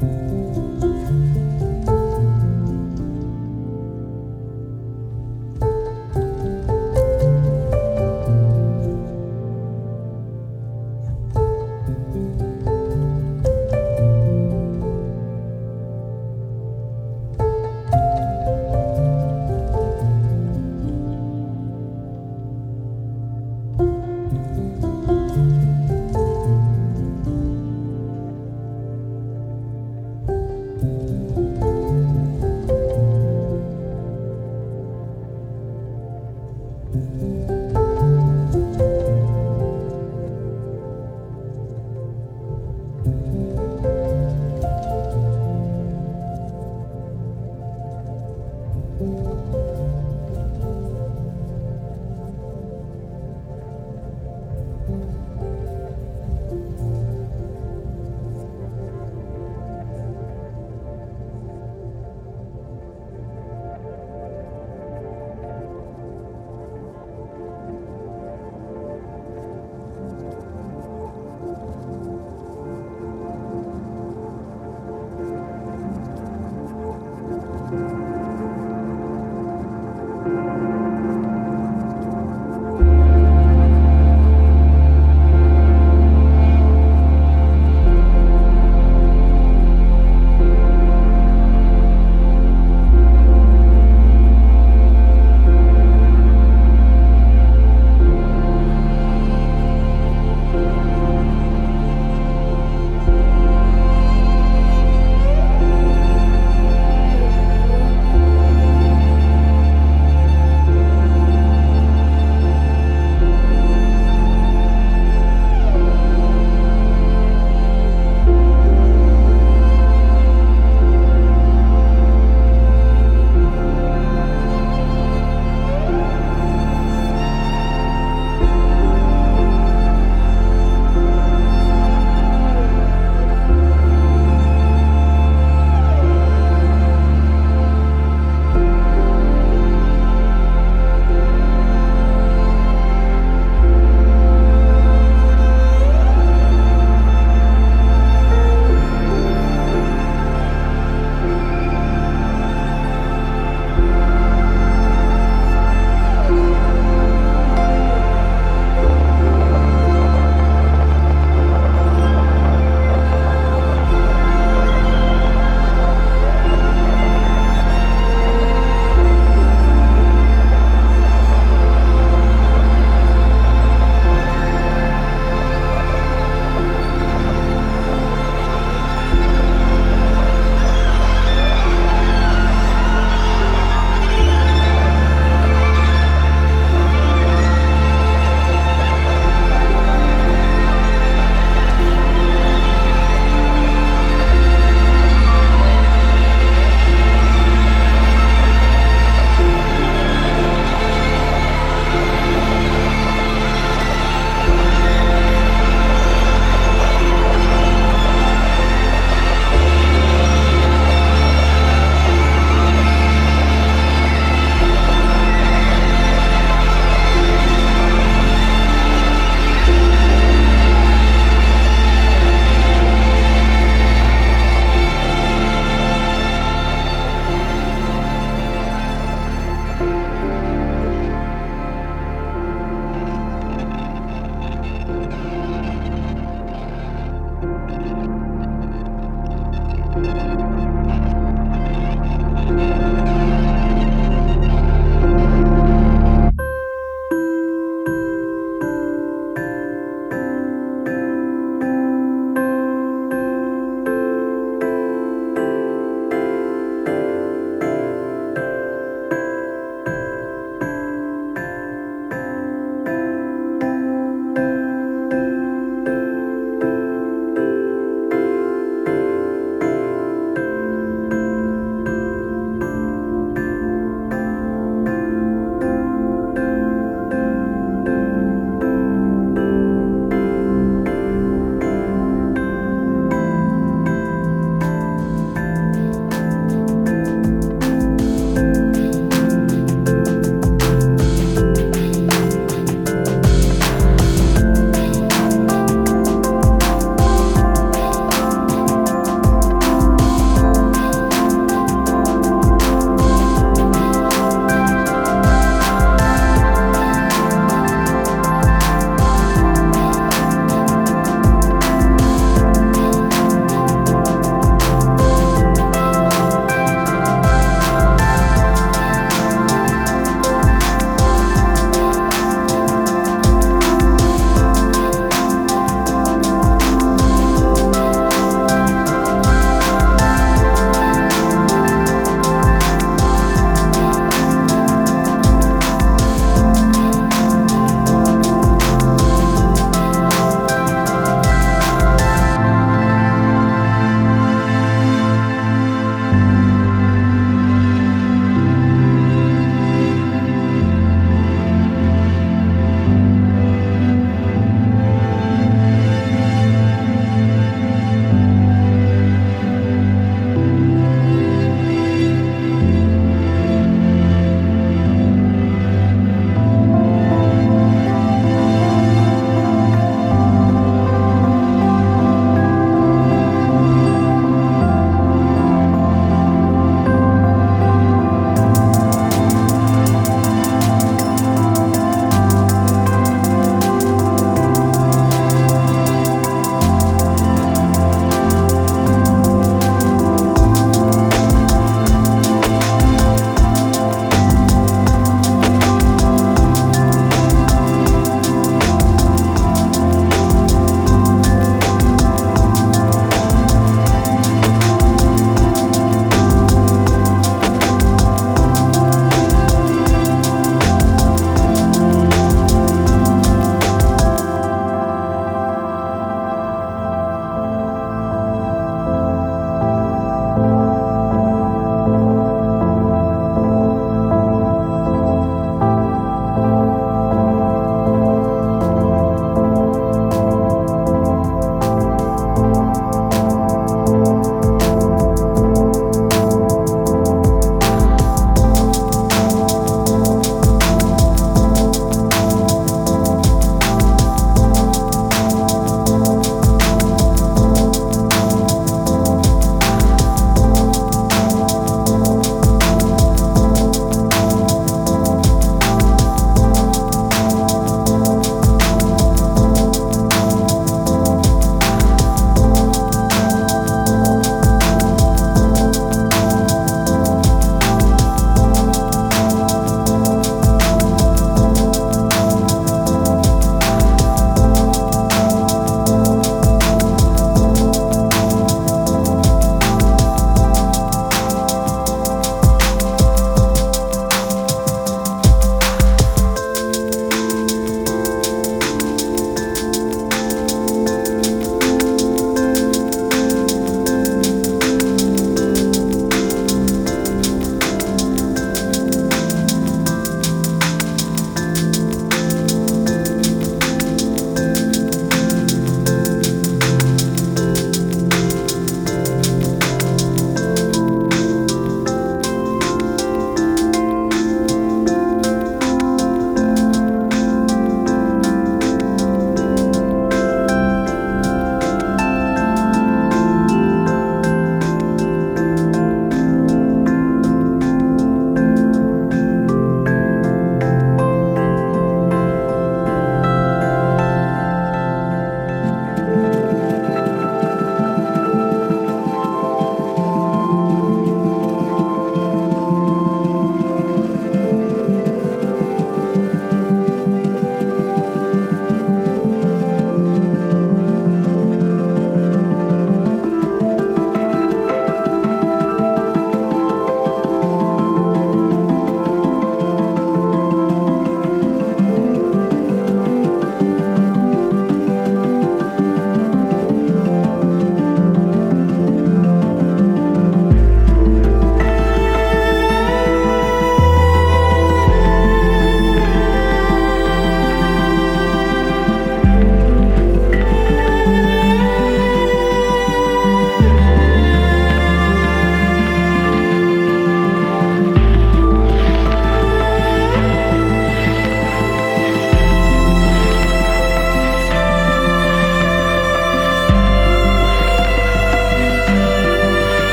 Bye.